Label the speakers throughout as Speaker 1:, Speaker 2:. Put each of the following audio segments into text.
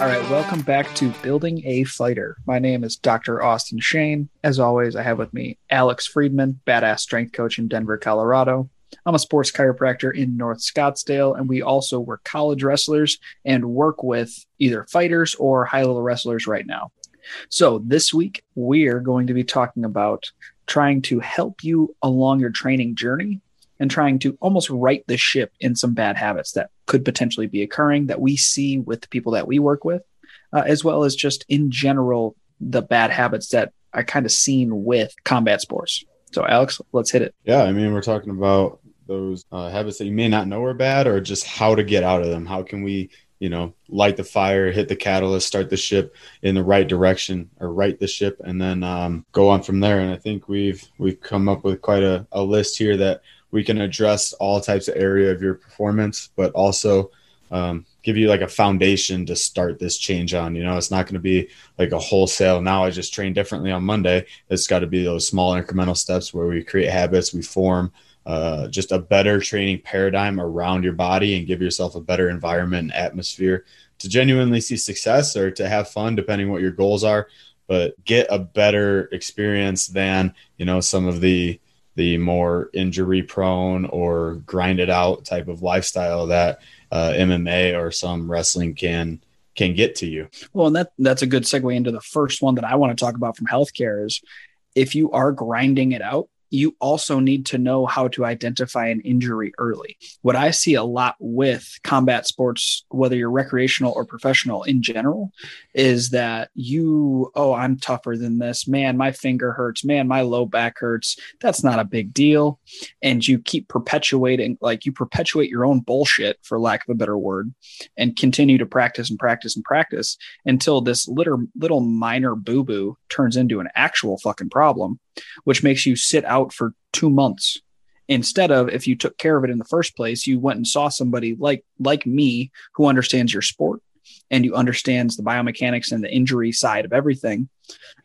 Speaker 1: All right, welcome back to Building a Fighter. My name is Dr. Austin Shane. As always, I have with me Alex Friedman, badass strength coach in Denver, Colorado. I'm a sports chiropractor in North Scottsdale, and we also work college wrestlers and work with either fighters or high level wrestlers right now. So, this week, we're going to be talking about trying to help you along your training journey and trying to almost right the ship in some bad habits that could potentially be occurring that we see with the people that we work with, uh, as well as just in general, the bad habits that are kind of seen with combat sports. So, Alex, let's hit it.
Speaker 2: Yeah, I mean, we're talking about those uh, habits that you may not know are bad, or just how to get out of them. How can we, you know, light the fire, hit the catalyst, start the ship in the right direction, or right the ship, and then um, go on from there. And I think we've we've come up with quite a, a list here that we can address all types of area of your performance, but also um, give you like a foundation to start this change on. You know, it's not going to be like a wholesale. Now I just train differently on Monday. It's got to be those small incremental steps where we create habits, we form uh, just a better training paradigm around your body and give yourself a better environment and atmosphere to genuinely see success or to have fun, depending what your goals are. But get a better experience than you know some of the the more injury prone or grinded out type of lifestyle that uh, MMA or some wrestling can can get to you.
Speaker 1: Well, and that that's a good segue into the first one that I want to talk about from healthcare is if you are grinding it out, you also need to know how to identify an injury early. What I see a lot with combat sports, whether you're recreational or professional in general, is that you, oh, I'm tougher than this. Man, my finger hurts. Man, my low back hurts. That's not a big deal. And you keep perpetuating, like you perpetuate your own bullshit, for lack of a better word, and continue to practice and practice and practice until this little, little minor boo boo turns into an actual fucking problem which makes you sit out for two months. Instead of if you took care of it in the first place you went and saw somebody like like me who understands your sport and you understands the biomechanics and the injury side of everything.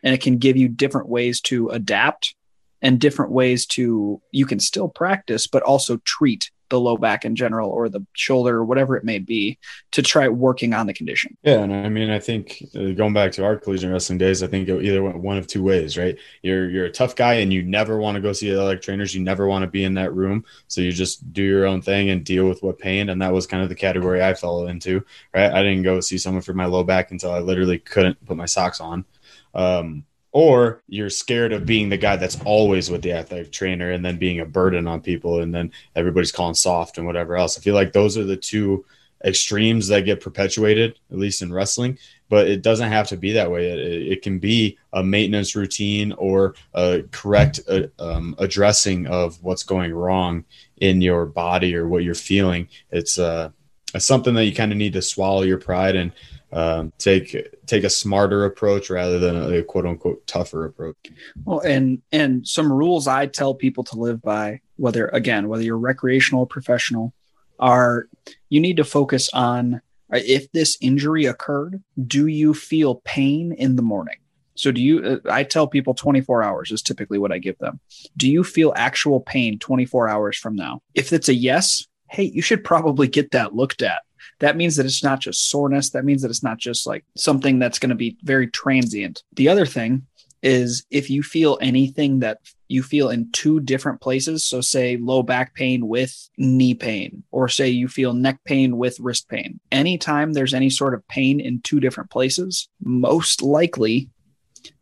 Speaker 1: And it can give you different ways to adapt and different ways to you can still practice but also treat the low back in general or the shoulder or whatever it may be to try working on the condition.
Speaker 2: Yeah, and I mean, I think uh, going back to our collegiate wrestling days, I think it either went one of two ways, right? You're you're a tough guy and you never want to go see other trainers, you never want to be in that room, so you just do your own thing and deal with what pain, and that was kind of the category I fell into, right? I didn't go see someone for my low back until I literally couldn't put my socks on. Um, or you're scared of being the guy that's always with the athletic trainer and then being a burden on people and then everybody's calling soft and whatever else. I feel like those are the two extremes that get perpetuated, at least in wrestling, but it doesn't have to be that way. It, it can be a maintenance routine or a correct uh, um, addressing of what's going wrong in your body or what you're feeling. It's, uh, something that you kind of need to swallow your pride and um, take take a smarter approach rather than a, a quote unquote tougher approach.
Speaker 1: Well, and and some rules I tell people to live by, whether again whether you're recreational or professional, are you need to focus on uh, if this injury occurred, do you feel pain in the morning? So do you uh, I tell people 24 hours is typically what I give them. Do you feel actual pain 24 hours from now? If it's a yes, hey, you should probably get that looked at that means that it's not just soreness. That means that it's not just like something that's going to be very transient. The other thing is if you feel anything that you feel in two different places, so say low back pain with knee pain, or say you feel neck pain with wrist pain, anytime there's any sort of pain in two different places, most likely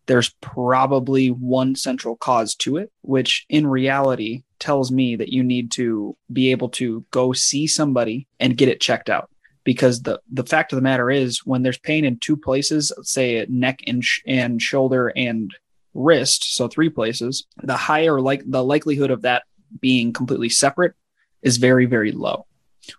Speaker 1: there's probably one central cause to it, which in reality tells me that you need to be able to go see somebody and get it checked out because the the fact of the matter is when there's pain in two places say neck and sh- and shoulder and wrist so three places the higher like the likelihood of that being completely separate is very very low.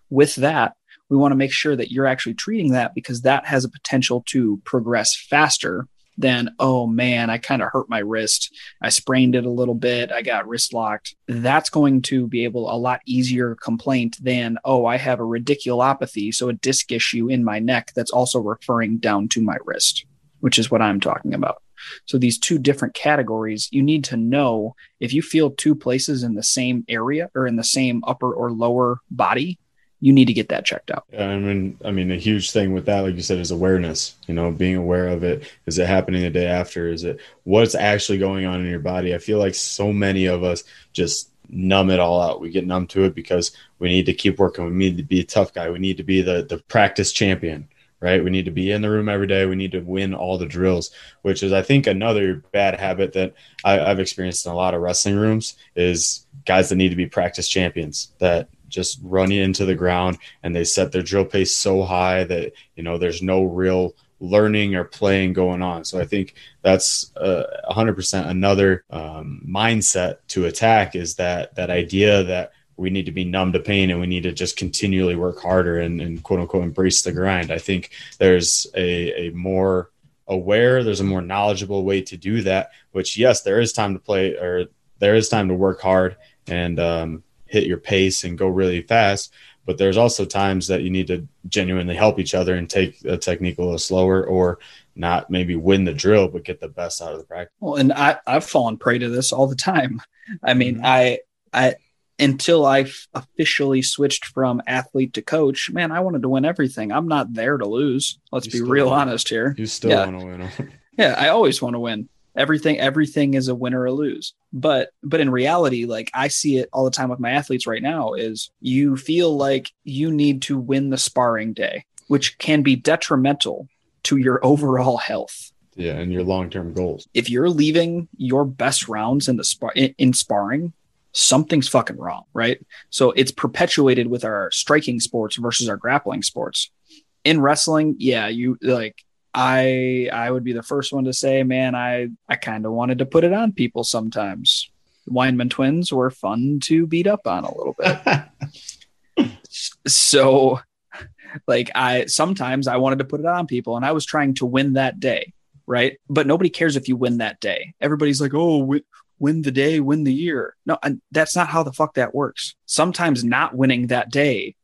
Speaker 1: With that we want to make sure that you're actually treating that because that has a potential to progress faster than, oh man, I kind of hurt my wrist. I sprained it a little bit. I got wrist locked. That's going to be able a lot easier complaint than, oh, I have a radiculopathy. So a disc issue in my neck that's also referring down to my wrist, which is what I'm talking about. So these two different categories, you need to know if you feel two places in the same area or in the same upper or lower body, you need to get that checked out.
Speaker 2: I mean, I mean, a huge thing with that, like you said, is awareness. You know, being aware of it. Is it happening the day after? Is it what's actually going on in your body? I feel like so many of us just numb it all out. We get numb to it because we need to keep working. We need to be a tough guy. We need to be the the practice champion, right? We need to be in the room every day. We need to win all the drills, which is, I think, another bad habit that I, I've experienced in a lot of wrestling rooms is guys that need to be practice champions that just run into the ground and they set their drill pace so high that you know there's no real learning or playing going on. So I think that's uh, 100% another um, mindset to attack is that that idea that we need to be numb to pain and we need to just continually work harder and, and quote unquote embrace the grind. I think there's a, a more aware, there's a more knowledgeable way to do that, which yes, there is time to play or there is time to work hard and um, hit your pace and go really fast but there's also times that you need to genuinely help each other and take a technique a little slower or not maybe win the drill but get the best out of the practice.
Speaker 1: Well and i i've fallen prey to this all the time. I mean mm-hmm. i i until i officially switched from athlete to coach man i wanted to win everything. I'm not there to lose. Let's you be real honest here.
Speaker 2: you still yeah. want to win.
Speaker 1: Yeah i always want to win everything everything is a win or a lose. But but in reality like i see it all the time with my athletes right now is you feel like you need to win the sparring day which can be detrimental to your overall health.
Speaker 2: Yeah and your long-term goals.
Speaker 1: If you're leaving your best rounds in the spar in, in sparring something's fucking wrong right? So it's perpetuated with our striking sports versus our grappling sports. In wrestling yeah you like I I would be the first one to say, man, I I kind of wanted to put it on people sometimes. Weinman twins were fun to beat up on a little bit. so like I sometimes I wanted to put it on people and I was trying to win that day, right? But nobody cares if you win that day. Everybody's like, "Oh, win, win the day, win the year." No, and that's not how the fuck that works. Sometimes not winning that day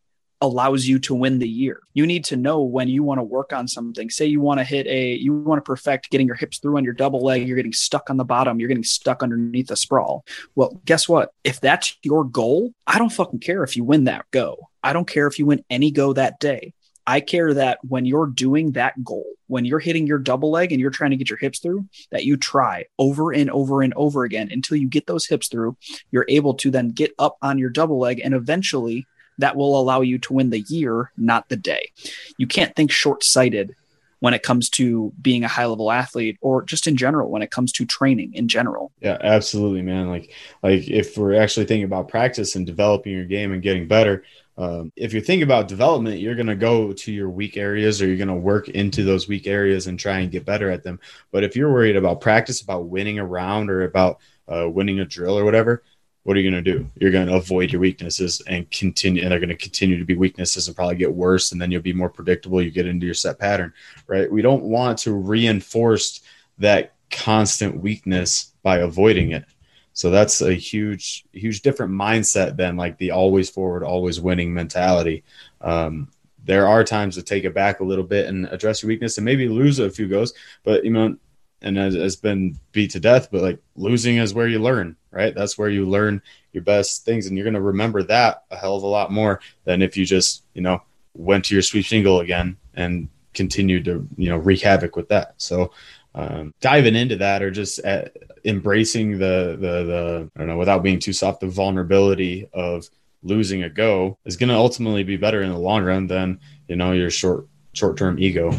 Speaker 1: allows you to win the year. You need to know when you want to work on something. Say you want to hit a, you want to perfect getting your hips through on your double leg, you're getting stuck on the bottom, you're getting stuck underneath a sprawl. Well, guess what? If that's your goal, I don't fucking care if you win that go. I don't care if you win any go that day. I care that when you're doing that goal, when you're hitting your double leg and you're trying to get your hips through, that you try over and over and over again until you get those hips through. You're able to then get up on your double leg and eventually that will allow you to win the year, not the day. You can't think short sighted when it comes to being a high level athlete or just in general when it comes to training in general.
Speaker 2: Yeah, absolutely, man. Like like if we're actually thinking about practice and developing your game and getting better, um, if you're thinking about development, you're going to go to your weak areas or you're going to work into those weak areas and try and get better at them. But if you're worried about practice, about winning a round or about uh, winning a drill or whatever, what are you going to do? You're going to avoid your weaknesses and continue, and they're going to continue to be weaknesses and probably get worse. And then you'll be more predictable. You get into your set pattern, right? We don't want to reinforce that constant weakness by avoiding it. So that's a huge, huge different mindset than like the always forward, always winning mentality. Um, there are times to take it back a little bit and address your weakness and maybe lose a few goes, but you know, and has, been beat to death, but like losing is where you learn, right? That's where you learn your best things, and you're going to remember that a hell of a lot more than if you just, you know, went to your sweep single again and continued to, you know, wreak havoc with that. So, um, diving into that or just at, uh, embracing the, the, the, I don't know, without being too soft, the vulnerability of losing a go is going to ultimately be better in the long run than, you know, your short, short term ego.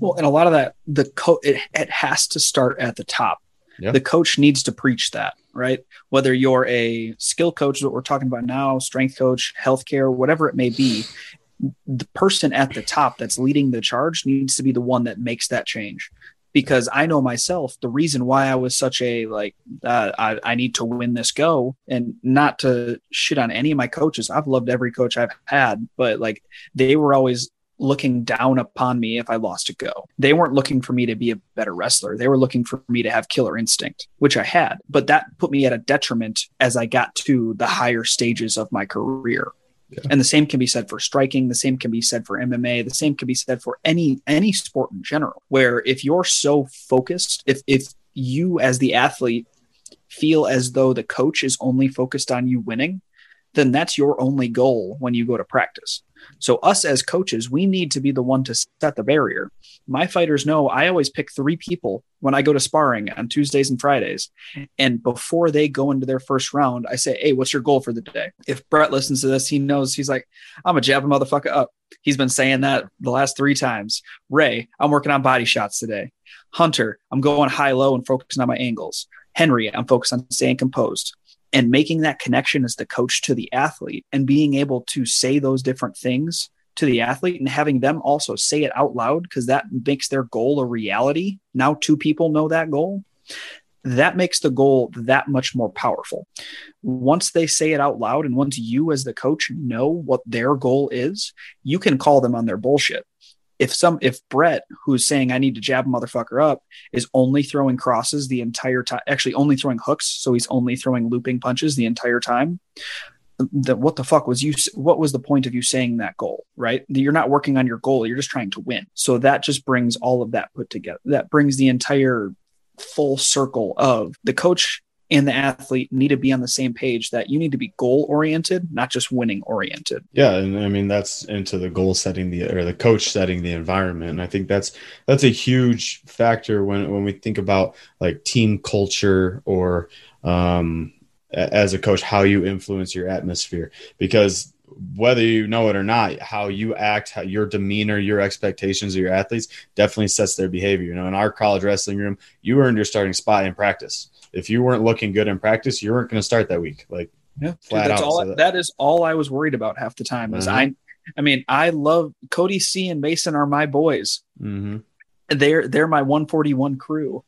Speaker 1: Well, and a lot of that, the coach, it, it has to start at the top. Yeah. The coach needs to preach that, right? Whether you're a skill coach, what we're talking about now, strength coach, healthcare, whatever it may be, the person at the top that's leading the charge needs to be the one that makes that change. Because I know myself, the reason why I was such a like, uh, I, I need to win this go, and not to shit on any of my coaches. I've loved every coach I've had, but like they were always looking down upon me if I lost a go. They weren't looking for me to be a better wrestler. They were looking for me to have killer instinct, which I had. But that put me at a detriment as I got to the higher stages of my career. Yeah. And the same can be said for striking, the same can be said for MMA, the same can be said for any any sport in general. Where if you're so focused, if if you as the athlete feel as though the coach is only focused on you winning, then that's your only goal when you go to practice. So, us as coaches, we need to be the one to set the barrier. My fighters know I always pick three people when I go to sparring on Tuesdays and Fridays. And before they go into their first round, I say, Hey, what's your goal for the day? If Brett listens to this, he knows he's like, I'm a jab a motherfucker up. He's been saying that the last three times. Ray, I'm working on body shots today. Hunter, I'm going high low and focusing on my angles. Henry, I'm focused on staying composed and making that connection as the coach to the athlete and being able to say those different things to the athlete and having them also say it out loud because that makes their goal a reality. Now, two people know that goal. That makes the goal that much more powerful. Once they say it out loud, and once you, as the coach, know what their goal is, you can call them on their bullshit if some if Brett, who's saying I need to jab a motherfucker up, is only throwing crosses the entire time, actually only throwing hooks, so he's only throwing looping punches the entire time. That what the fuck was you? What was the point of you saying that goal? Right? You're not working on your goal. You're just trying to win. So that just brings all of that put together. That brings the entire full circle of the coach and the athlete need to be on the same page that you need to be goal oriented, not just winning oriented.
Speaker 2: Yeah, and I mean that's into the goal setting the or the coach setting the environment. And I think that's that's a huge factor when when we think about like team culture or um as a coach how you influence your atmosphere because whether you know it or not, how you act, how your demeanor, your expectations of your athletes definitely sets their behavior. You know, in our college wrestling room, you earned your starting spot in practice if you weren't looking good in practice, you weren't going to start that week. Like,
Speaker 1: yeah, flat that's out. All, so that, that is all I was worried about half the time. Is uh-huh. I, I mean, I love Cody C and Mason are my boys. Mm-hmm. They're they're my 141 crew,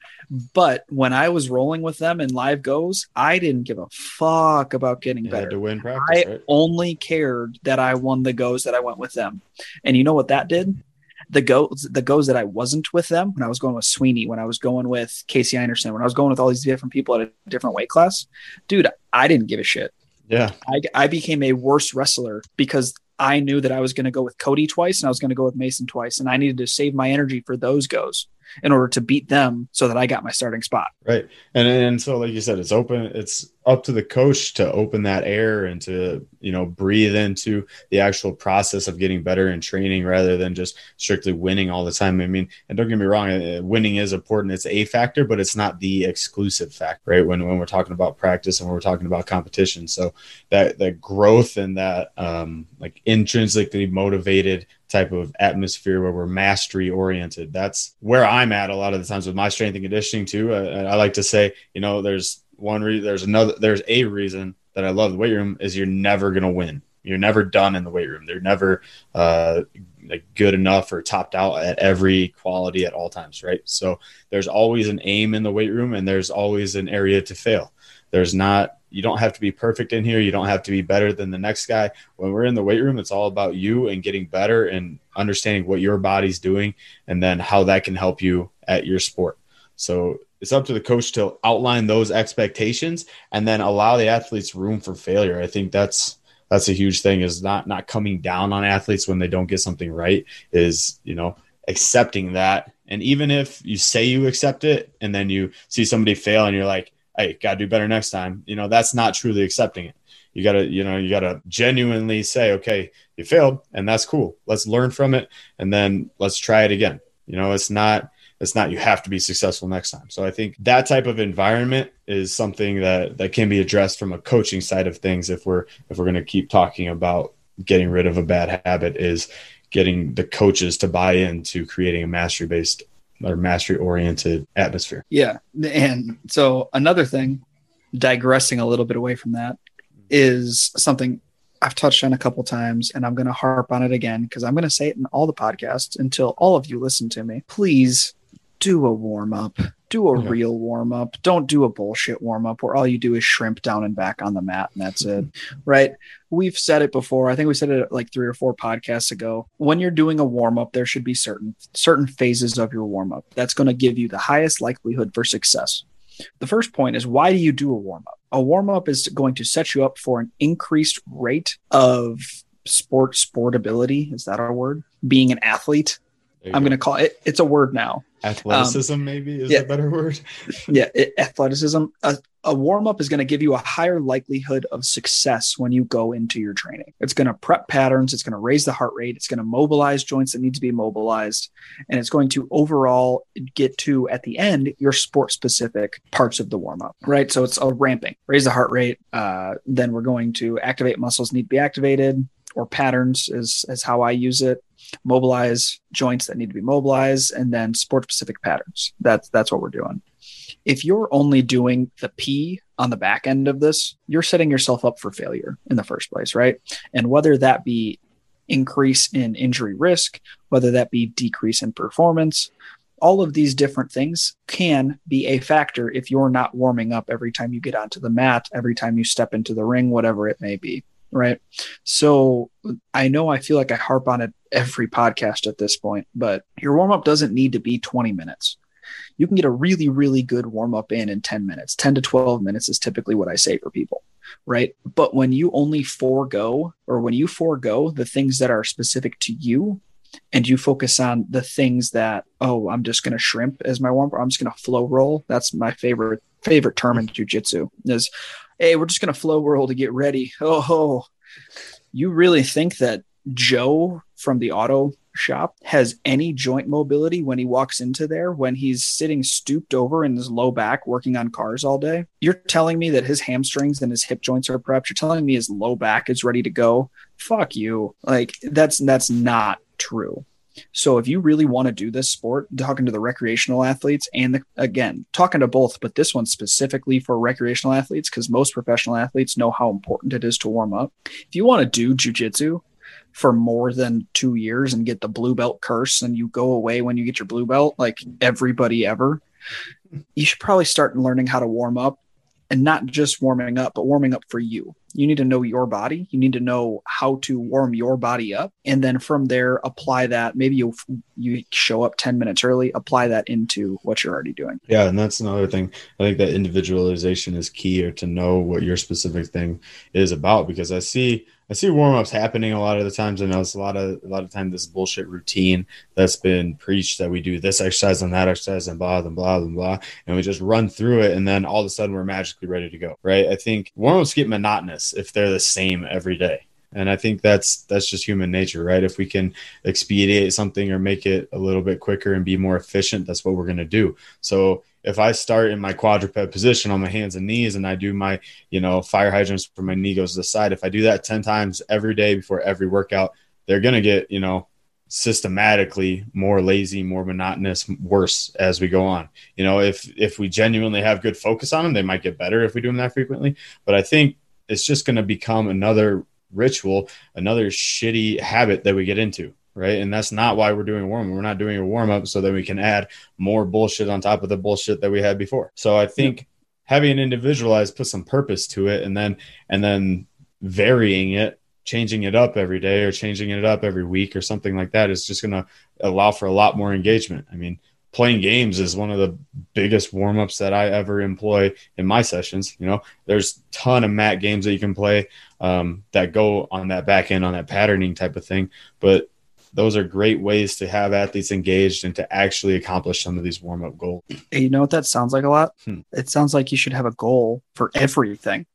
Speaker 1: but when I was rolling with them in live goes, I didn't give a fuck about getting you better.
Speaker 2: to win practice,
Speaker 1: I
Speaker 2: right?
Speaker 1: only cared that I won the goes that I went with them, and you know what that did? the goes the goes that I wasn't with them when I was going with Sweeney, when I was going with Casey Anderson, when I was going with all these different people at a different weight class, dude, I didn't give a shit.
Speaker 2: Yeah,
Speaker 1: I, I became a worse wrestler because I knew that I was going to go with Cody twice and I was going to go with Mason twice, and I needed to save my energy for those goes in order to beat them so that I got my starting spot.
Speaker 2: Right. And and so like you said, it's open it's up to the coach to open that air and to, you know, breathe into the actual process of getting better and training rather than just strictly winning all the time. I mean, and don't get me wrong, uh, winning is important. It's a factor, but it's not the exclusive factor, right? When when we're talking about practice and when we're talking about competition. So that that growth and that um like intrinsically motivated type of atmosphere where we're mastery oriented. That's where I'm at a lot of the times with my strength and conditioning too. Uh, I like to say, you know, there's one reason, there's another, there's a reason that I love the weight room is you're never to win. You're never done in the weight room. They're never uh, like good enough or topped out at every quality at all times, right? So there's always an aim in the weight room, and there's always an area to fail. There's not you don't have to be perfect in here. You don't have to be better than the next guy. When we're in the weight room, it's all about you and getting better and understanding what your body's doing and then how that can help you at your sport. So it's up to the coach to outline those expectations and then allow the athletes room for failure. I think that's that's a huge thing is not not coming down on athletes when they don't get something right is, you know, accepting that. And even if you say you accept it and then you see somebody fail and you're like, hey, got to do better next time. You know, that's not truly accepting it. You got to, you know, you got to genuinely say, okay, you failed and that's cool. Let's learn from it and then let's try it again. You know, it's not, it's not you have to be successful next time. So I think that type of environment is something that that can be addressed from a coaching side of things if we're if we're going to keep talking about getting rid of a bad habit is getting the coaches to buy into creating a mastery based or mastery oriented atmosphere.
Speaker 1: Yeah. And so another thing, digressing a little bit away from that, is something I've touched on a couple times and I'm going to harp on it again because I'm going to say it in all the podcasts until all of you listen to me. Please do a warm up do a real warm up. Don't do a bullshit warm up where all you do is shrimp down and back on the mat and that's it. Right. We've said it before. I think we said it like three or four podcasts ago. When you're doing a warm up, there should be certain certain phases of your warm up. That's going to give you the highest likelihood for success. The first point is why do you do a warm up? A warm up is going to set you up for an increased rate of sport sportability. Is that our word? Being an athlete I'm going to call it, it's a word now.
Speaker 2: Athleticism, um, maybe is yeah, a better word.
Speaker 1: yeah, it, athleticism. A, a warm up is going to give you a higher likelihood of success when you go into your training. It's going to prep patterns. It's going to raise the heart rate. It's going to mobilize joints that need to be mobilized. And it's going to overall get to, at the end, your sport specific parts of the warm up, right? So it's a ramping, raise the heart rate. Uh, then we're going to activate muscles need to be activated or patterns is, is how I use it mobilize joints that need to be mobilized, and then sport specific patterns. That's that's what we're doing. If you're only doing the P on the back end of this, you're setting yourself up for failure in the first place, right? And whether that be increase in injury risk, whether that be decrease in performance, all of these different things can be a factor if you're not warming up every time you get onto the mat, every time you step into the ring, whatever it may be right? So I know I feel like I harp on it every podcast at this point, but your warm up doesn't need to be 20 minutes. You can get a really, really good warm up in in 10 minutes. 10 to 12 minutes is typically what I say for people, right? But when you only forego or when you forego the things that are specific to you and you focus on the things that, oh, I'm just going to shrimp as my warm up, I'm just going to flow roll. That's my favorite favorite term in jujitsu is hey, we're just going to flow roll to get ready. Oh, you really think that Joe from the auto shop has any joint mobility when he walks into there when he's sitting stooped over in his low back working on cars all day? You're telling me that his hamstrings and his hip joints are prepped. You're telling me his low back is ready to go. Fuck you. Like that's that's not true. So if you really want to do this sport, talking to the recreational athletes and the, again, talking to both, but this one specifically for recreational athletes, because most professional athletes know how important it is to warm up. If you want to do jujitsu for more than two years and get the blue belt curse and you go away when you get your blue belt, like everybody ever, you should probably start learning how to warm up and not just warming up, but warming up for you. You need to know your body. You need to know how to warm your body up, and then from there, apply that. Maybe you you show up ten minutes early. Apply that into what you're already doing.
Speaker 2: Yeah, and that's another thing. I think that individualization is key, or to know what your specific thing is about. Because I see I see warm ups happening a lot of the times. I know it's a lot of a lot of time this bullshit routine that's been preached that we do this exercise and that exercise and blah and blah and blah, and we just run through it, and then all of a sudden we're magically ready to go. Right? I think warm ups get monotonous if they're the same every day and i think that's that's just human nature right if we can expedite something or make it a little bit quicker and be more efficient that's what we're going to do so if i start in my quadruped position on my hands and knees and i do my you know fire hydrants for my knee goes to the side if i do that 10 times every day before every workout they're going to get you know systematically more lazy more monotonous worse as we go on you know if if we genuinely have good focus on them they might get better if we do them that frequently but i think it's just going to become another ritual, another shitty habit that we get into. Right. And that's not why we're doing warm. We're not doing a warm up so that we can add more bullshit on top of the bullshit that we had before. So I think yeah. having an individualized put some purpose to it and then and then varying it changing it up every day or changing it up every week or something like that is just going to allow for a lot more engagement. I mean, playing games is one of the biggest warm-ups that I ever employ in my sessions. You know, there's ton of mat games that you can play um, that go on that back end on that patterning type of thing. But those are great ways to have athletes engaged and to actually accomplish some of these warm-up goals.
Speaker 1: You know what that sounds like a lot? Hmm. It sounds like you should have a goal for everything.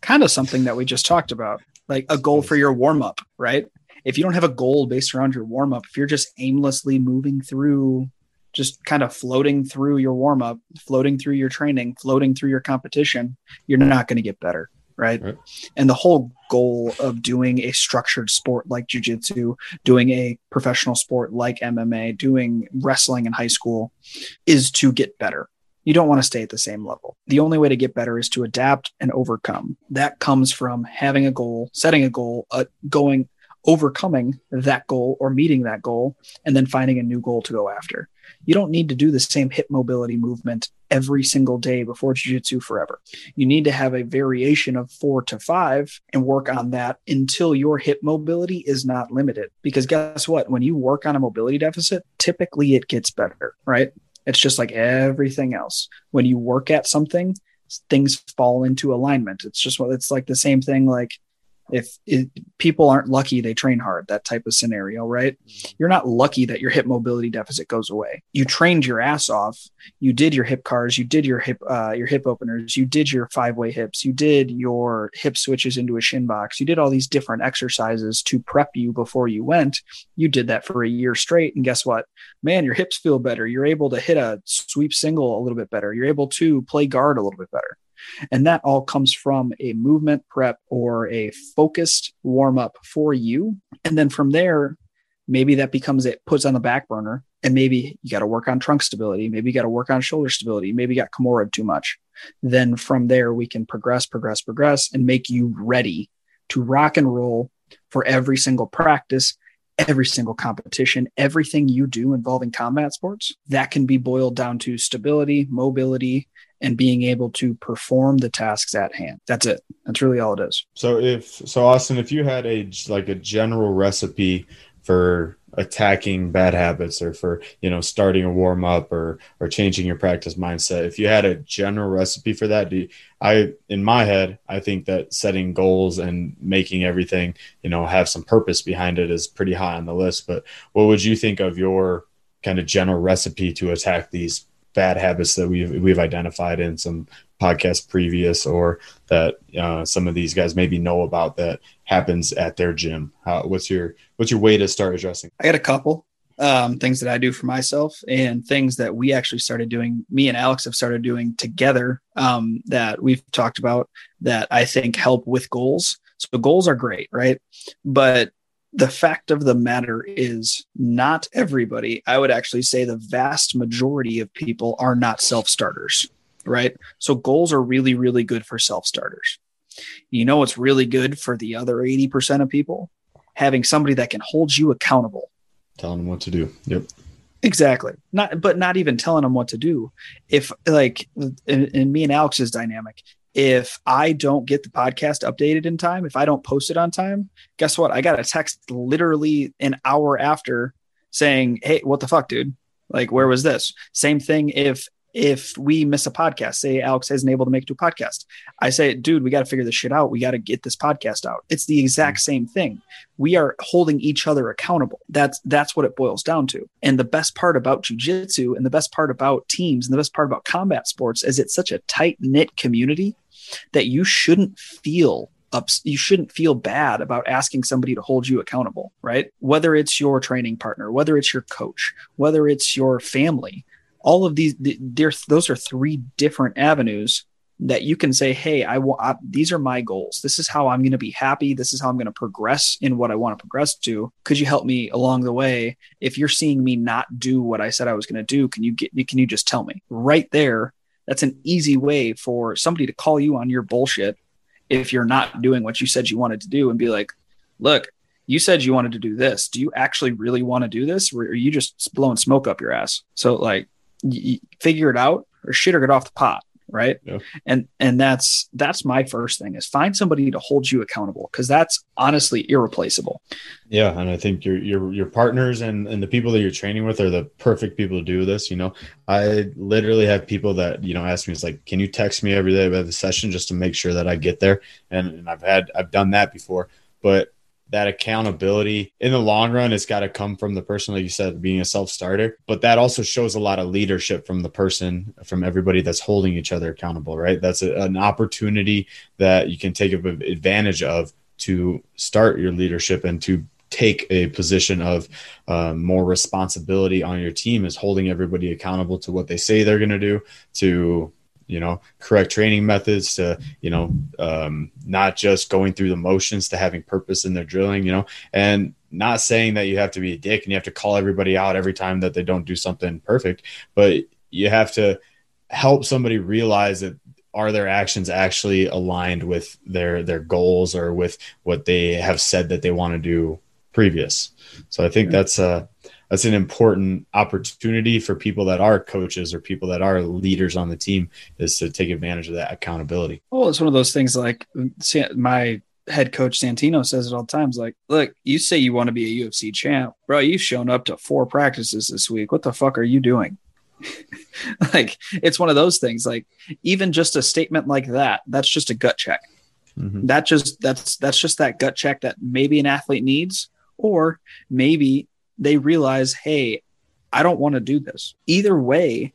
Speaker 1: Kind of something that we just talked about, like a goal for your warm-up, right? If you don't have a goal based around your warm-up, if you're just aimlessly moving through just kind of floating through your warm up, floating through your training, floating through your competition, you're not going to get better. Right? right? And the whole goal of doing a structured sport like jujitsu, doing a professional sport like MMA, doing wrestling in high school is to get better. You don't want to stay at the same level. The only way to get better is to adapt and overcome. That comes from having a goal, setting a goal, uh, going, overcoming that goal or meeting that goal, and then finding a new goal to go after you don't need to do the same hip mobility movement every single day before jiu-jitsu forever. You need to have a variation of 4 to 5 and work on that until your hip mobility is not limited. Because guess what? When you work on a mobility deficit, typically it gets better, right? It's just like everything else. When you work at something, things fall into alignment. It's just what it's like the same thing like if it, people aren't lucky they train hard that type of scenario right? You're not lucky that your hip mobility deficit goes away. You trained your ass off. You did your hip cars. You did your hip uh, your hip openers. You did your five way hips. You did your hip switches into a shin box. You did all these different exercises to prep you before you went. You did that for a year straight and guess what? Man your hips feel better. You're able to hit a sweep single a little bit better. You're able to play guard a little bit better and that all comes from a movement prep or a focused warm up for you. And then from there, maybe that becomes it puts on the back burner. And maybe you got to work on trunk stability. Maybe you got to work on shoulder stability. Maybe you got Kimura too much. Then from there, we can progress, progress, progress, and make you ready to rock and roll for every single practice every single competition, everything you do involving combat sports, that can be boiled down to stability, mobility, and being able to perform the tasks at hand. That's it. That's really all it is.
Speaker 2: So if so Austin, if you had a like a general recipe for attacking bad habits or for you know starting a warm up or or changing your practice mindset if you had a general recipe for that do you, i in my head i think that setting goals and making everything you know have some purpose behind it is pretty high on the list but what would you think of your kind of general recipe to attack these bad habits that we've we've identified in some podcasts previous or that uh, some of these guys maybe know about that happens at their gym. How, what's your what's your way to start addressing
Speaker 1: i got a couple um, things that i do for myself and things that we actually started doing me and alex have started doing together um, that we've talked about that i think help with goals. So goals are great right? But the fact of the matter is not everybody i would actually say the vast majority of people are not self-starters right? So goals are really really good for self-starters. You know what's really good for the other 80% of people? Having somebody that can hold you accountable.
Speaker 2: Telling them what to do. Yep.
Speaker 1: Exactly. Not but not even telling them what to do. If like in, in me and alex's dynamic if I don't get the podcast updated in time, if I don't post it on time, guess what? I got a text literally an hour after saying, "Hey, what the fuck, dude? Like, where was this?" Same thing if if we miss a podcast, say Alex isn't able to make it to a podcast, I say, dude, we got to figure this shit out. We got to get this podcast out. It's the exact mm. same thing. We are holding each other accountable. That's that's what it boils down to. And the best part about jujitsu and the best part about teams and the best part about combat sports is it's such a tight knit community that you shouldn't feel ups, you shouldn't feel bad about asking somebody to hold you accountable, right? Whether it's your training partner, whether it's your coach, whether it's your family, all of these, those are three different avenues that you can say, Hey, I want, these are my goals. This is how I'm going to be happy. This is how I'm going to progress in what I want to progress to. Could you help me along the way? If you're seeing me not do what I said I was going to do, can you get, can you just tell me right there? That's an easy way for somebody to call you on your bullshit if you're not doing what you said you wanted to do and be like, look, you said you wanted to do this. Do you actually really want to do this? Or are you just blowing smoke up your ass? So like figure it out or shit or get off the pot right? Yeah. and and that's that's my first thing is find somebody to hold you accountable because that's honestly irreplaceable.
Speaker 2: Yeah and i think your your your partners and and the people that you're training with are the perfect people to do this you know? I literally have people that you know ask me it's like can you text me every day about the session just to make sure that i get there? And, and i've had i've done that before but that accountability in the long run it's got to come from the person like you said being a self-starter but that also shows a lot of leadership from the person from everybody that's holding each other accountable right? That's a, an opportunity that you can take advantage of to start your leadership and to take a position of um, more responsibility on your team is holding everybody accountable to what they say they're going to do to you know correct training methods to you know um, not just going through the motions to having purpose in their drilling you know and not saying that you have to be a dick and you have to call everybody out every time that they don't do something perfect but you have to help somebody realize that are their actions actually aligned with their their goals or with what they have said that they want to do previous. So i think that's uh that's an important opportunity for people that are coaches or people that are leaders on the team is to take advantage of that accountability.
Speaker 1: Well, it's one of those things like my head coach Santino says it all the times. Like, look, you say you want to be a UFC champ, bro. You've shown up to four practices this week. What the fuck are you doing? like, it's one of those things. Like, even just a statement like that, that's just a gut check. Mm-hmm. That just that's that's just that gut check that maybe an athlete needs, or maybe they realize, hey, I don't want to do this. Either way,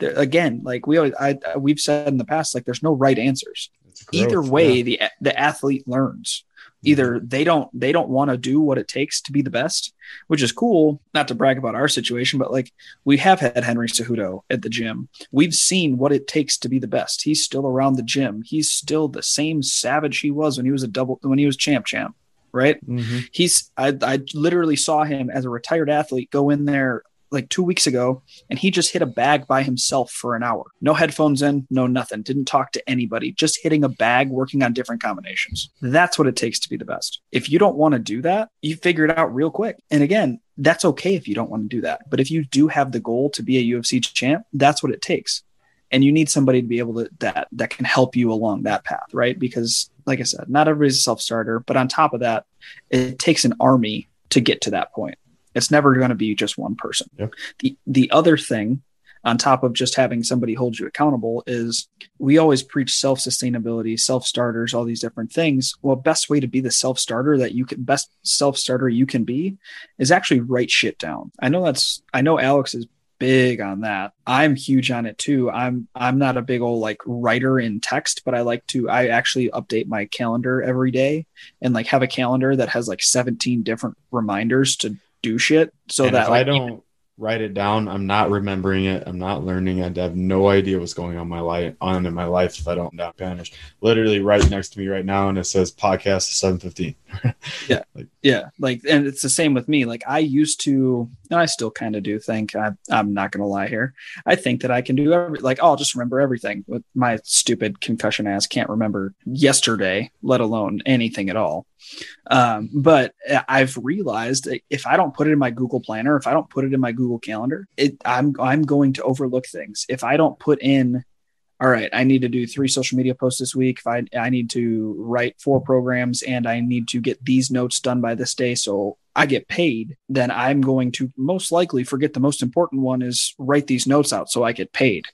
Speaker 1: again, like we always I, we've said in the past, like there's no right answers. Either way, yeah. the the athlete learns mm-hmm. either they don't they don't want to do what it takes to be the best which is cool not to brag about our situation but like we have had henry cejudo at the gym we've seen what it takes to be the best he's still around the gym he's still the same savage he was when he was a double when he was champ champ right mm-hmm. he's I, I literally saw him as a retired athlete go in there like two weeks ago, and he just hit a bag by himself for an hour. No headphones in, no nothing. Didn't talk to anybody, just hitting a bag, working on different combinations. That's what it takes to be the best. If you don't want to do that, you figure it out real quick. And again, that's okay if you don't want to do that. But if you do have the goal to be a UFC champ, that's what it takes. And you need somebody to be able to that that can help you along that path, right? Because like I said, not everybody's a self-starter, but on top of that, it takes an army to get to that point. It's never going to be just one person. Yep. The the other thing on top of just having somebody hold you accountable is we always preach self-sustainability, self-starters, all these different things. Well, best way to be the self-starter that you can best self-starter you can be is actually write shit down. I know that's I know Alex is big on that. I'm huge on it too. I'm I'm not a big old like writer in text, but I like to I actually update my calendar every day and like have a calendar that has like 17 different reminders to do shit so
Speaker 2: and
Speaker 1: that
Speaker 2: like, I don't write it down. I'm not remembering it. I'm not learning. I have no idea what's going on my life on in my life if I don't down Spanish. Literally right next to me right now, and it says podcast seven fifteen.
Speaker 1: yeah, like, yeah, like, and it's the same with me. Like I used to, and I still kind of do think I, I'm not gonna lie here. I think that I can do every like I'll just remember everything. With my stupid concussion ass, can't remember yesterday, let alone anything at all. Um, but I've realized if I don't put it in my Google Planner, if I don't put it in my Google Calendar, it, I'm I'm going to overlook things. If I don't put in, all right, I need to do three social media posts this week. If I I need to write four programs and I need to get these notes done by this day, so I get paid, then I'm going to most likely forget the most important one is write these notes out so I get paid.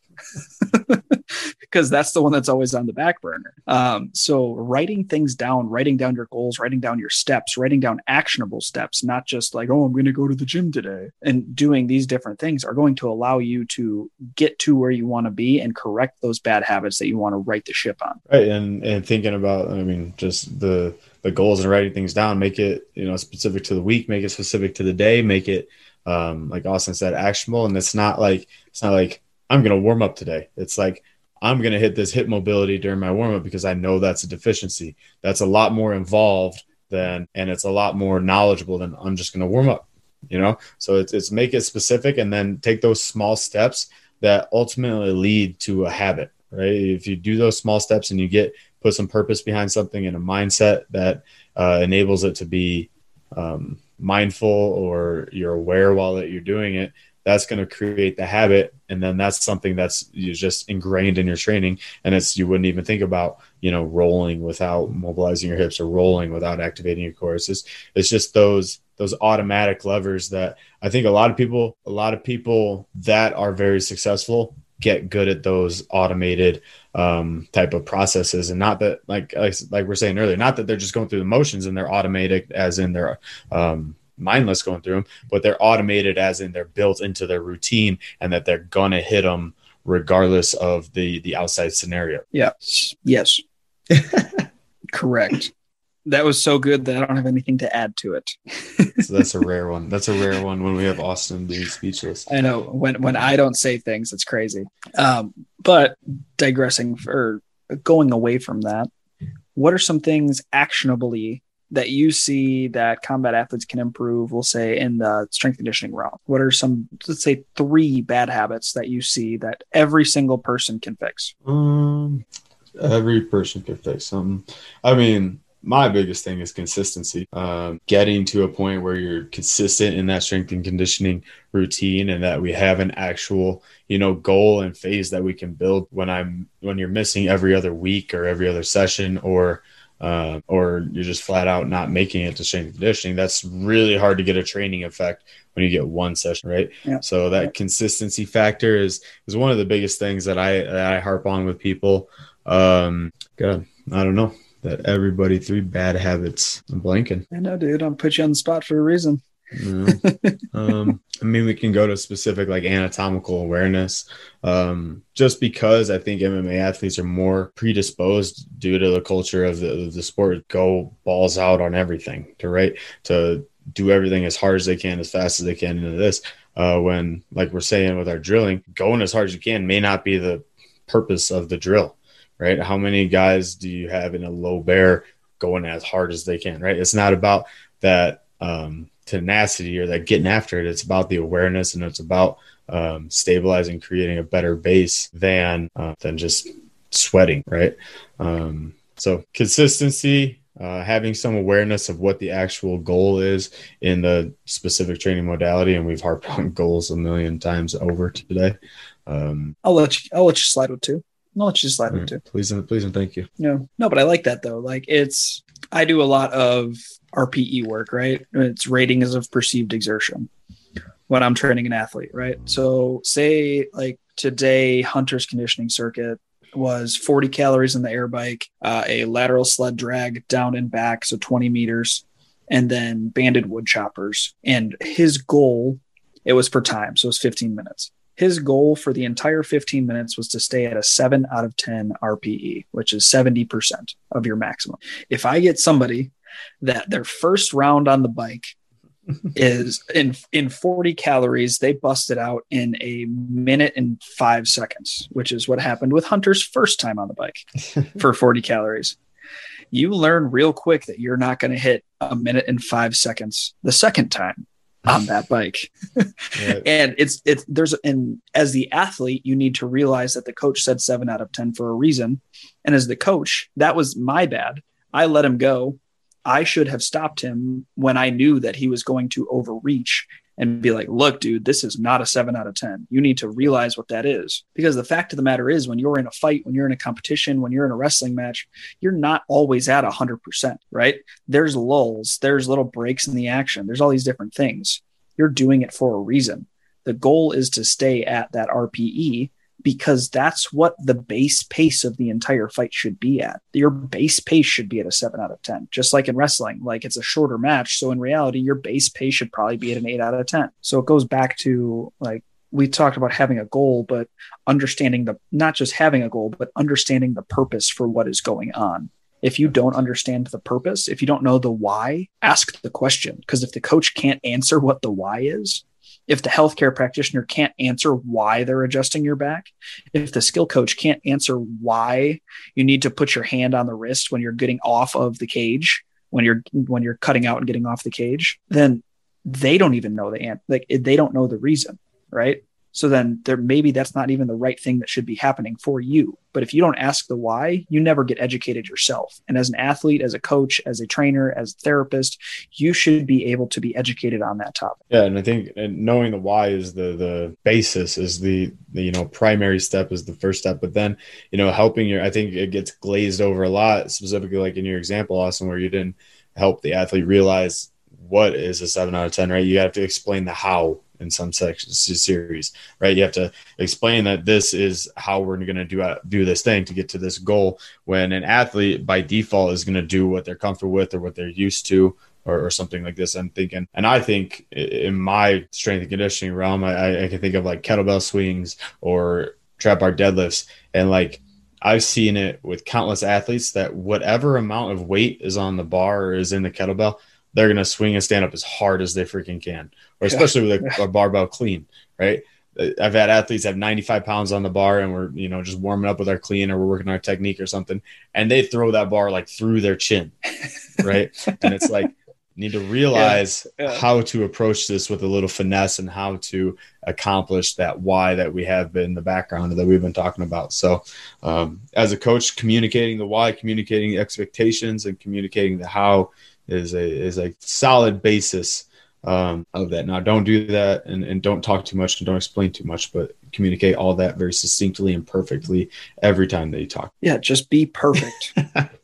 Speaker 1: because that's the one that's always on the back burner. Um, so writing things down, writing down your goals, writing down your steps, writing down actionable steps, not just like, oh, I'm going to go to the gym today, and doing these different things are going to allow you to get to where you want to be and correct those bad habits that you want to write the ship on.
Speaker 2: Right, and and thinking about, I mean, just the the goals and writing things down, make it you know specific to the week, make it specific to the day, make it um, like Austin said, actionable, and it's not like it's not like I'm going to warm up today. It's like I'm going to hit this hip mobility during my warm up because I know that's a deficiency. That's a lot more involved than, and it's a lot more knowledgeable than I'm just going to warm up, you know? So it's, it's make it specific and then take those small steps that ultimately lead to a habit, right? If you do those small steps and you get, put some purpose behind something and a mindset that uh, enables it to be um, mindful or you're aware while that you're doing it, that's going to create the habit and then that's something that's just ingrained in your training and it's you wouldn't even think about you know rolling without mobilizing your hips or rolling without activating your core it's just, it's just those those automatic levers that i think a lot of people a lot of people that are very successful get good at those automated um, type of processes and not that like, like like we're saying earlier not that they're just going through the motions and they're automated as in they're um, mindless going through them, but they're automated as in they're built into their routine and that they're gonna hit them regardless of the the outside scenario.
Speaker 1: Yeah. Yes. Correct. That was so good that I don't have anything to add to it.
Speaker 2: so that's a rare one. That's a rare one when we have Austin being speechless.
Speaker 1: I know when when I don't say things, it's crazy. Um, but digressing or going away from that, what are some things actionably that you see that combat athletes can improve, we'll say in the strength conditioning realm? What are some, let's say, three bad habits that you see that every single person can fix?
Speaker 2: Um, every person can fix them. I mean, my biggest thing is consistency. Um, getting to a point where you're consistent in that strength and conditioning routine, and that we have an actual, you know, goal and phase that we can build. When I'm when you're missing every other week or every other session, or uh, or you're just flat out not making it to strength conditioning, that's really hard to get a training effect when you get one session, right? Yeah. So that yeah. consistency factor is is one of the biggest things that I that I harp on with people. Um, God, I don't know. that everybody three bad habits. I'm blanking.
Speaker 1: I know, dude. I'm put you on the spot for a reason.
Speaker 2: Um, I mean, we can go to specific like anatomical awareness, um, just because I think MMA athletes are more predisposed due to the culture of the, the sport. Go balls out on everything to right to do everything as hard as they can, as fast as they can into this. Uh, when, like we're saying with our drilling, going as hard as you can may not be the purpose of the drill, right? How many guys do you have in a low bear going as hard as they can, right? It's not about that um, tenacity or that getting after it. It's about the awareness and it's about um, stabilizing, creating a better base than uh, than just sweating, right? Um, so consistency, uh, having some awareness of what the actual goal is in the specific training modality, and we've harped on goals a million times over today. Um,
Speaker 1: I'll let you. I'll let you slide with two. I'll let you slide with two.
Speaker 2: Please and please and thank you.
Speaker 1: No, no, but I like that though. Like it's. I do a lot of RPE work, right? It's rating ratings of perceived exertion when I'm training an athlete, right? So say like today, Hunter's conditioning circuit was 40 calories in the air bike, uh, a lateral sled drag down and back, so 20 meters, and then banded wood choppers. And his goal, it was per time, so it was 15 minutes. His goal for the entire 15 minutes was to stay at a 7 out of 10 RPE, which is 70% of your maximum. If I get somebody that their first round on the bike is in in 40 calories they busted out in a minute and 5 seconds which is what happened with hunter's first time on the bike for 40 calories. You learn real quick that you're not going to hit a minute and 5 seconds the second time on that bike. Right. and it's it's there's and as the athlete you need to realize that the coach said 7 out of 10 for a reason. And as the coach that was my bad. I let him go I should have stopped him when I knew that he was going to overreach and be like, look, dude, this is not a seven out of 10. You need to realize what that is. Because the fact of the matter is, when you're in a fight, when you're in a competition, when you're in a wrestling match, you're not always at 100%, right? There's lulls, there's little breaks in the action, there's all these different things. You're doing it for a reason. The goal is to stay at that RPE because that's what the base pace of the entire fight should be at. Your base pace should be at a seven out of 10, just like in wrestling. Like it's a shorter match. So in reality, your base pace should probably be at an eight out of 10. So it goes back to like, we talked about having a goal, but understanding the not just having a goal, but understanding the purpose for what is going on. If you don't understand the purpose, if you don't know the why, ask the question. Because if the coach can't answer what the why is, if the healthcare practitioner can't answer why they're adjusting your back, if the skill coach can't answer why you need to put your hand on the wrist when you're getting off of the cage, when you're when you're cutting out and getting off the cage, then they don't even know the like they don't know the reason, right? So then there maybe that's not even the right thing that should be happening for you. But if you don't ask the why, you never get educated yourself. And as an athlete, as a coach, as a trainer, as a therapist, you should be able to be educated on that topic.
Speaker 2: Yeah, and I think and knowing the why is the the basis is the, the you know primary step is the first step. But then you know helping your I think it gets glazed over a lot, specifically like in your example, Austin, where you didn't help the athlete realize what is a seven out of ten, right? You have to explain the how in some sections series, right? You have to explain that this is how we're going to do uh, do this thing to get to this goal. When an athlete by default is going to do what they're comfortable with or what they're used to, or, or, something like this. I'm thinking, and I think in my strength and conditioning realm, I, I can think of like kettlebell swings or trap bar deadlifts, and like I've seen it with countless athletes that whatever amount of weight is on the bar or is in the kettlebell, they're going to swing and stand up as hard as they freaking can, or especially yeah. with a, a, barbell clean, right? I've had athletes have 95 pounds on the bar and we're, you know, just warming up with our clean or we're working our technique or something. And they throw that bar like through their chin, right? and it's like, need to realize yeah. Yeah. how to approach this with a little finesse and how to accomplish that why that we have in the background that we've been talking about. So, um, as a coach, communicating the why, communicating the expectations, and communicating the how is a is a solid basis um, of that. Now, don't do that and, and don't talk too much and don't explain too much, but communicate all that very succinctly and perfectly every time that you talk.
Speaker 1: Yeah, just be perfect.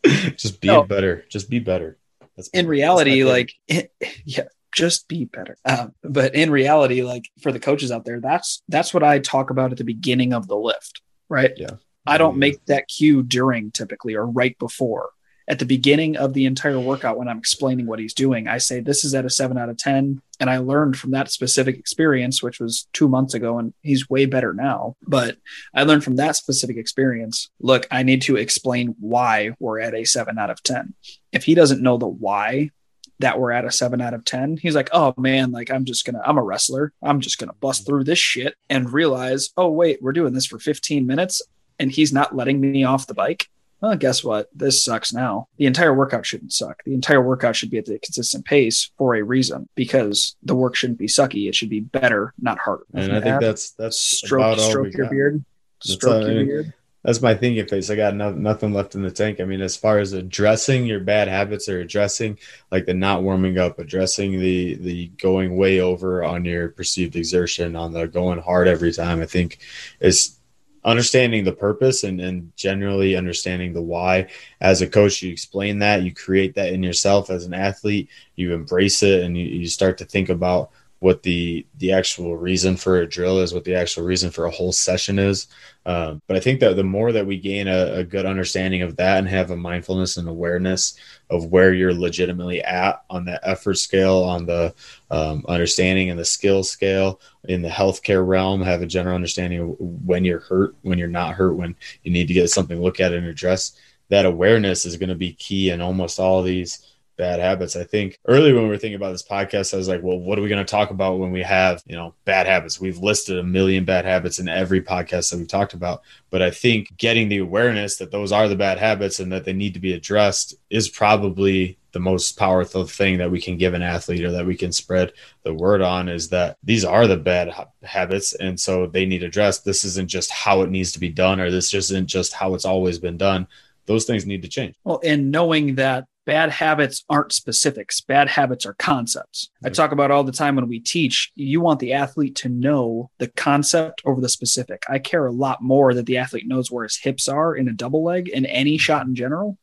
Speaker 2: just be no. better. Just be better.
Speaker 1: That's in reality, like it, yeah, just be better. Um, but in reality, like for the coaches out there, that's that's what I talk about at the beginning of the lift, right?
Speaker 2: Yeah.
Speaker 1: I don't make that cue during typically or right before at the beginning of the entire workout when I'm explaining what he's doing, I say this is at a seven out of 10. And I learned from that specific experience, which was two months ago, and he's way better now. But I learned from that specific experience look, I need to explain why we're at a seven out of 10. If he doesn't know the why, that we're at a seven out of 10. He's like, oh man, like I'm just gonna, I'm a wrestler. I'm just gonna bust through this shit and realize, oh wait, we're doing this for 15 minutes and he's not letting me off the bike. Well, guess what? This sucks now. The entire workout shouldn't suck. The entire workout should be at the consistent pace for a reason because the work shouldn't be sucky. It should be better, not harder.
Speaker 2: And I think that's that's
Speaker 1: stroke, stroke your got. beard.
Speaker 2: Stroke your beard that's my thinking face. I got no, nothing left in the tank. I mean, as far as addressing your bad habits or addressing like the not warming up, addressing the the going way over on your perceived exertion, on the going hard every time, I think is understanding the purpose and, and generally understanding the why. As a coach, you explain that, you create that in yourself as an athlete, you embrace it, and you, you start to think about what the the actual reason for a drill is, what the actual reason for a whole session is. Um, but I think that the more that we gain a, a, good understanding of that and have a mindfulness and awareness of where you're legitimately at on the effort scale, on the um, understanding and the skill scale in the healthcare realm, have a general understanding of when you're hurt, when you're not hurt, when you need to get something look at and address. That awareness is going to be key in almost all these bad habits. I think early when we were thinking about this podcast, I was like, well, what are we going to talk about when we have, you know, bad habits? We've listed a million bad habits in every podcast that we've talked about. But I think getting the awareness that those are the bad habits and that they need to be addressed is probably the most powerful thing that we can give an athlete or that we can spread the word on is that these are the bad ha- habits and so they need addressed this isn't just how it needs to be done or this isn't just how it's always been done those things need to change
Speaker 1: well and knowing that bad habits aren't specifics bad habits are concepts i talk about all the time when we teach you want the athlete to know the concept over the specific i care a lot more that the athlete knows where his hips are in a double leg in any mm-hmm. shot in general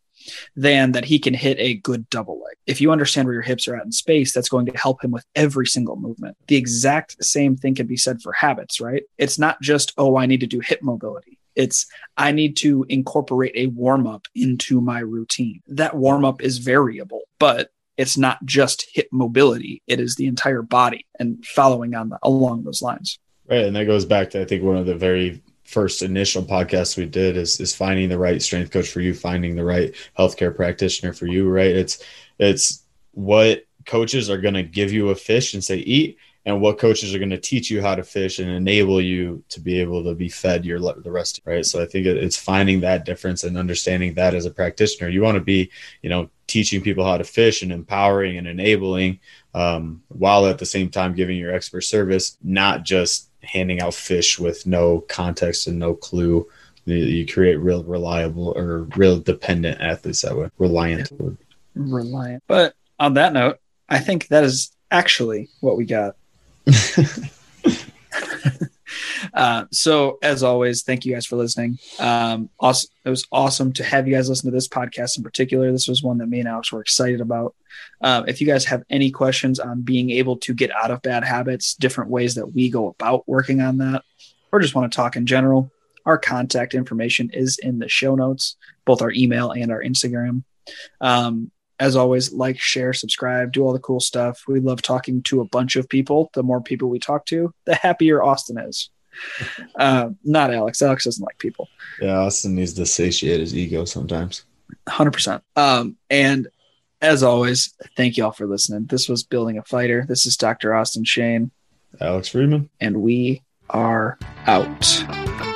Speaker 1: than that he can hit a good double leg. If you understand where your hips are at in space, that's going to help him with every single movement. The exact same thing can be said for habits, right? It's not just, oh, I need to do hip mobility. It's I need to incorporate a warm up into my routine. That warm up is variable, but it's not just hip mobility, it is the entire body and following on the, along those lines.
Speaker 2: Right. And that goes back to, I think, one of the very first initial podcasts we did is, is finding the right strength coach for you, finding the right healthcare practitioner for you, right? It's, it's what coaches are going to give you a fish and say, eat and what coaches are going to teach you how to fish and enable you to be able to be fed your the rest right? So i think it's finding that difference and understanding that as a practitioner. You want to be you know teaching people how to fish and empowering and enabling um, while at the same time giving your expert service not just handing out fish with no context and no clue. You create real reliable or real dependent athletes that way reliant
Speaker 1: reliant. But on that note i think that is actually what we got uh, so as always, thank you guys for listening. Um, awesome. It was awesome to have you guys listen to this podcast in particular. This was one that me and Alex were excited about. Uh, if you guys have any questions on being able to get out of bad habits, different ways that we go about working on that, or just want to talk in general, our contact information is in the show notes, both our email and our Instagram. Um, as always, like, share, subscribe, do all the cool stuff. We love talking to a bunch of people. The more people we talk to, the happier Austin is. uh, not Alex. Alex doesn't like people.
Speaker 2: Yeah, Austin needs to satiate his ego sometimes.
Speaker 1: 100%. Um, and as always, thank you all for listening. This was Building a Fighter. This is Dr. Austin Shane.
Speaker 2: Alex Friedman.
Speaker 1: And we are out.